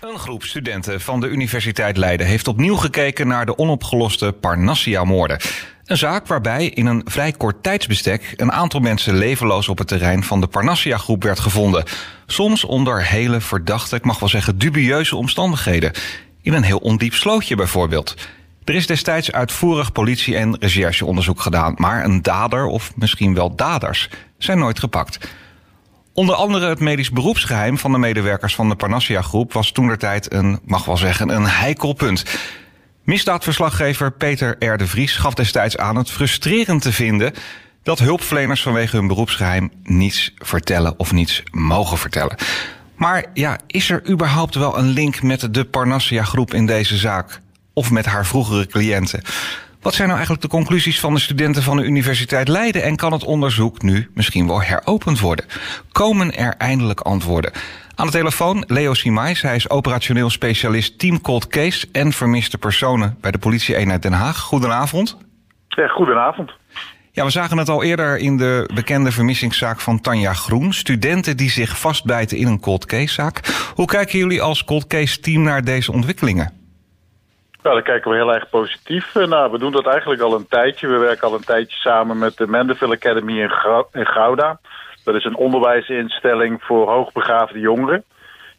Een groep studenten van de Universiteit Leiden heeft opnieuw gekeken naar de onopgeloste Parnassia-moorden. Een zaak waarbij in een vrij kort tijdsbestek een aantal mensen levenloos op het terrein van de Parnassia-groep werd gevonden. Soms onder hele verdachte, ik mag wel zeggen dubieuze omstandigheden. In een heel ondiep slootje bijvoorbeeld. Er is destijds uitvoerig politie- en rechercheonderzoek gedaan, maar een dader of misschien wel daders zijn nooit gepakt. Onder andere het medisch beroepsgeheim van de medewerkers van de Parnassia-groep was toentertijd een, mag wel zeggen, een heikel punt. Misdaadverslaggever Peter R. de Vries gaf destijds aan het frustrerend te vinden dat hulpverleners vanwege hun beroepsgeheim niets vertellen of niets mogen vertellen. Maar ja, is er überhaupt wel een link met de Parnassia-groep in deze zaak? Of met haar vroegere cliënten? Wat zijn nou eigenlijk de conclusies van de studenten van de Universiteit Leiden en kan het onderzoek nu misschien wel heropend worden? Komen er eindelijk antwoorden? Aan de telefoon Leo Simais. Hij is operationeel specialist Team Cold Case en vermiste personen bij de politie-eenheid Den Haag. Goedenavond. Ja, goedenavond. Ja, we zagen het al eerder in de bekende vermissingszaak van Tanja Groen. Studenten die zich vastbijten in een cold case zaak. Hoe kijken jullie als cold case team naar deze ontwikkelingen? Nou, daar kijken we heel erg positief naar. We doen dat eigenlijk al een tijdje. We werken al een tijdje samen met de Mandeville Academy in Gouda. Dat is een onderwijsinstelling voor hoogbegaafde jongeren.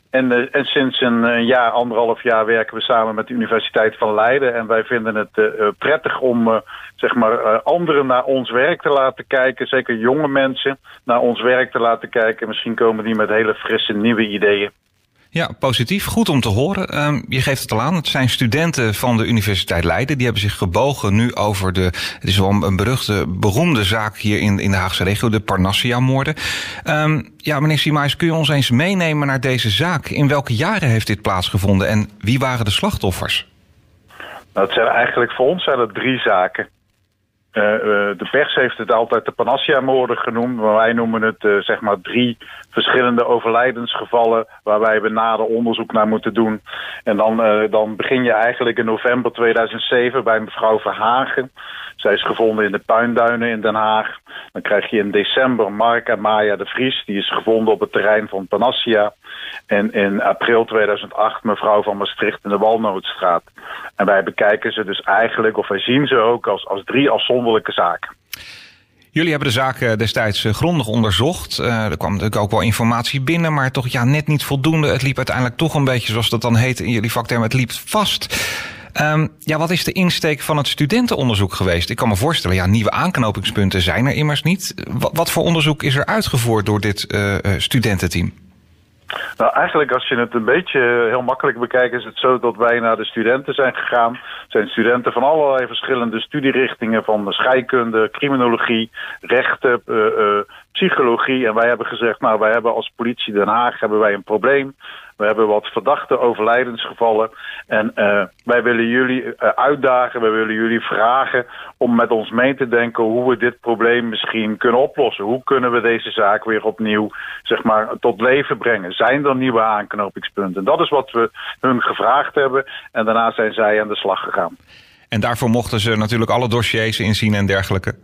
En, en sinds een, jaar, anderhalf jaar werken we samen met de Universiteit van Leiden. En wij vinden het uh, prettig om zeg maar, anderen naar ons werk te laten kijken. Zeker jonge mensen naar ons werk te laten kijken. Misschien komen die met hele frisse nieuwe ideeën. Ja, positief. Goed om te horen. Um, je geeft het al aan. Het zijn studenten van de Universiteit Leiden. Die hebben zich gebogen nu over de. Het is wel een beruchte, beroemde zaak hier in, in de Haagse regio, de Parnassia-moorden. Um, ja, meneer Simais, kun je ons eens meenemen naar deze zaak? In welke jaren heeft dit plaatsgevonden en wie waren de slachtoffers? Nou, het zijn eigenlijk voor ons zijn het drie zaken. Uh, uh, de pers heeft het altijd de Panassia-moorden genoemd, maar wij noemen het uh, zeg maar drie verschillende overlijdensgevallen waar wij nader onderzoek naar moeten doen. En dan, dan begin je eigenlijk in november 2007 bij mevrouw Verhagen. Zij is gevonden in de puinduinen in Den Haag. Dan krijg je in december Marca Maya de Vries, die is gevonden op het terrein van Panassia. En in april 2008 mevrouw van Maastricht in de Walnootstraat. En wij bekijken ze dus eigenlijk, of wij zien ze ook als, als drie afzonderlijke zaken. Jullie hebben de zaak destijds grondig onderzocht. Uh, er kwam natuurlijk ook wel informatie binnen, maar toch ja, net niet voldoende. Het liep uiteindelijk toch een beetje, zoals dat dan heet in jullie vakterm, het liep vast. Um, ja, wat is de insteek van het studentenonderzoek geweest? Ik kan me voorstellen, ja, nieuwe aanknopingspunten zijn er immers niet. Wat, voor onderzoek is er uitgevoerd door dit studententeam? Nou, eigenlijk als je het een beetje heel makkelijk bekijkt... is het zo dat wij naar de studenten zijn gegaan. Het zijn studenten van allerlei verschillende studierichtingen... van scheikunde, criminologie, rechten, uh, uh, psychologie. En wij hebben gezegd, nou, wij hebben als politie Den Haag hebben wij een probleem. We hebben wat verdachte overlijdensgevallen. En uh, wij willen jullie uitdagen, wij willen jullie vragen om met ons mee te denken hoe we dit probleem misschien kunnen oplossen. Hoe kunnen we deze zaak weer opnieuw zeg maar, tot leven brengen? Zijn er nieuwe aanknopingspunten? Dat is wat we hun gevraagd hebben. En daarna zijn zij aan de slag gegaan. En daarvoor mochten ze natuurlijk alle dossiers inzien en dergelijke.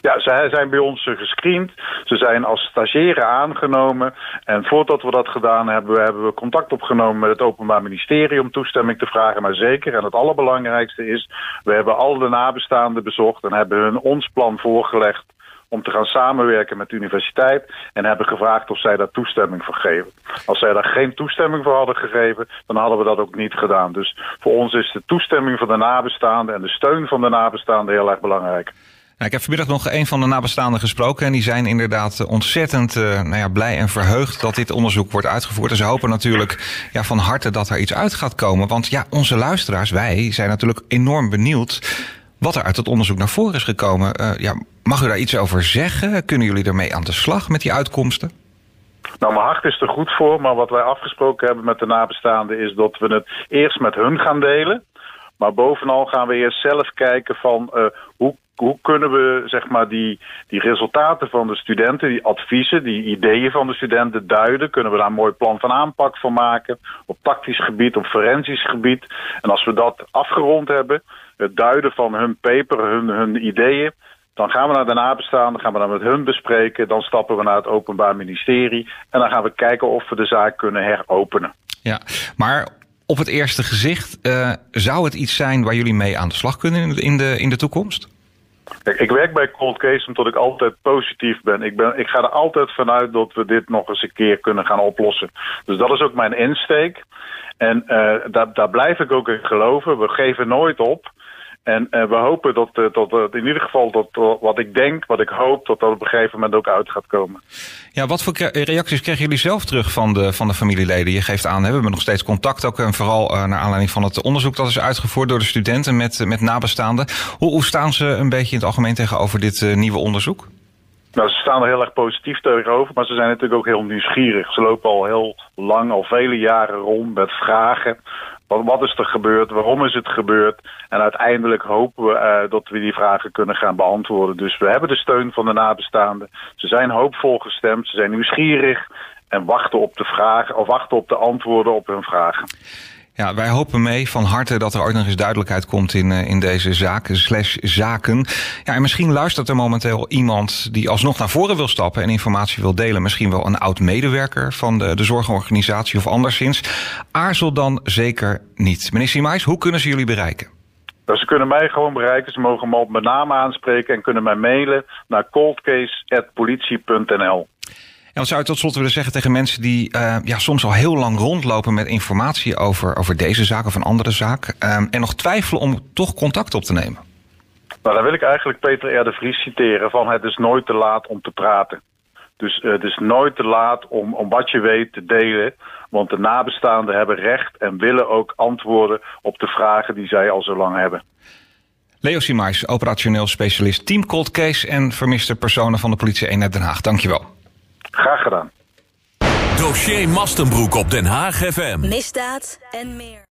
Ja, zij zijn bij ons gescreend. Ze zijn als stagiaire aangenomen. En voordat we dat gedaan hebben, hebben we contact opgenomen met het Openbaar Ministerie om toestemming te vragen. Maar zeker, en het allerbelangrijkste is, we hebben al de nabestaanden bezocht en hebben hun ons plan voorgelegd om te gaan samenwerken met de universiteit en hebben gevraagd of zij daar toestemming voor geven. Als zij daar geen toestemming voor hadden gegeven, dan hadden we dat ook niet gedaan. Dus voor ons is de toestemming van de nabestaanden en de steun van de nabestaanden heel erg belangrijk. Nou, ik heb vanmiddag nog een van de nabestaanden gesproken. En die zijn inderdaad ontzettend uh, nou ja, blij en verheugd dat dit onderzoek wordt uitgevoerd. En ze hopen natuurlijk ja, van harte dat er iets uit gaat komen. Want ja, onze luisteraars, wij, zijn natuurlijk enorm benieuwd wat er uit het onderzoek naar voren is gekomen. Uh, ja, mag u daar iets over zeggen? Kunnen jullie ermee aan de slag met die uitkomsten? Nou, mijn hart is er goed voor, maar wat wij afgesproken hebben met de nabestaanden is dat we het eerst met hun gaan delen. Maar bovenal gaan we eerst zelf kijken van uh, hoe hoe kunnen we zeg maar, die, die resultaten van de studenten, die adviezen, die ideeën van de studenten duiden? Kunnen we daar een mooi plan van aanpak van maken? Op tactisch gebied, op forensisch gebied. En als we dat afgerond hebben, het duiden van hun paper, hun, hun ideeën. Dan gaan we naar de nabestaanden, gaan we dat met hun bespreken. Dan stappen we naar het Openbaar Ministerie. En dan gaan we kijken of we de zaak kunnen heropenen. Ja, maar op het eerste gezicht, uh, zou het iets zijn waar jullie mee aan de slag kunnen in de, in de toekomst? Ik werk bij Cold Case omdat ik altijd positief ben. Ik, ben. ik ga er altijd vanuit dat we dit nog eens een keer kunnen gaan oplossen. Dus dat is ook mijn insteek. En uh, daar, daar blijf ik ook in geloven. We geven nooit op. En uh, we hopen dat, uh, dat uh, in ieder geval dat wat ik denk, wat ik hoop, dat dat op een gegeven moment ook uit gaat komen. Ja, wat voor reacties krijgen jullie zelf terug van de, van de familieleden? Je geeft aan, hè, we hebben nog steeds contact ook en vooral naar aanleiding van het onderzoek dat is uitgevoerd door de studenten met, met nabestaanden. Hoe, hoe staan ze een beetje in het algemeen tegenover dit nieuwe onderzoek? Nou, ze staan er heel erg positief tegenover, maar ze zijn natuurlijk ook heel nieuwsgierig. Ze lopen al heel lang, al vele jaren rond met vragen. Wat, is er gebeurd? Waarom is het gebeurd? En uiteindelijk hopen we uh, dat we die vragen kunnen gaan beantwoorden. Dus we hebben de steun van de nabestaanden. Ze zijn hoopvol gestemd, ze zijn nieuwsgierig en wachten op de vragen of wachten op de antwoorden op hun vragen. Ja, wij hopen mee van harte dat er ooit nog eens duidelijkheid komt in, uh, in deze zaken, slash zaken. Ja, en misschien luistert er momenteel iemand die alsnog naar voren wil stappen en informatie wil delen. Misschien wel een oud medewerker van de, de zorgorganisatie of anderszins. Aarzel dan zeker niet. Meneer Simais, hoe kunnen ze jullie bereiken? Nou, ze kunnen mij gewoon bereiken. Ze mogen me op mijn naam aanspreken en kunnen mij mailen naar coldcase.politie.nl. Wat zou je tot slot willen zeggen tegen mensen die uh, ja, soms al heel lang rondlopen met informatie over, over deze zaak of een andere zaak. Um, en nog twijfelen om toch contact op te nemen? Nou, dan wil ik eigenlijk Peter R. de Vries citeren van het is nooit te laat om te praten. Dus uh, het is nooit te laat om, om wat je weet te delen. Want de nabestaanden hebben recht en willen ook antwoorden op de vragen die zij al zo lang hebben. Leo Simais, operationeel specialist Team Cold Case en vermiste personen van de politie 1 uit Den Haag. Dankjewel. Graag gedaan. Dossier Mastenbroek op Den Haag FM. Misdaad en meer.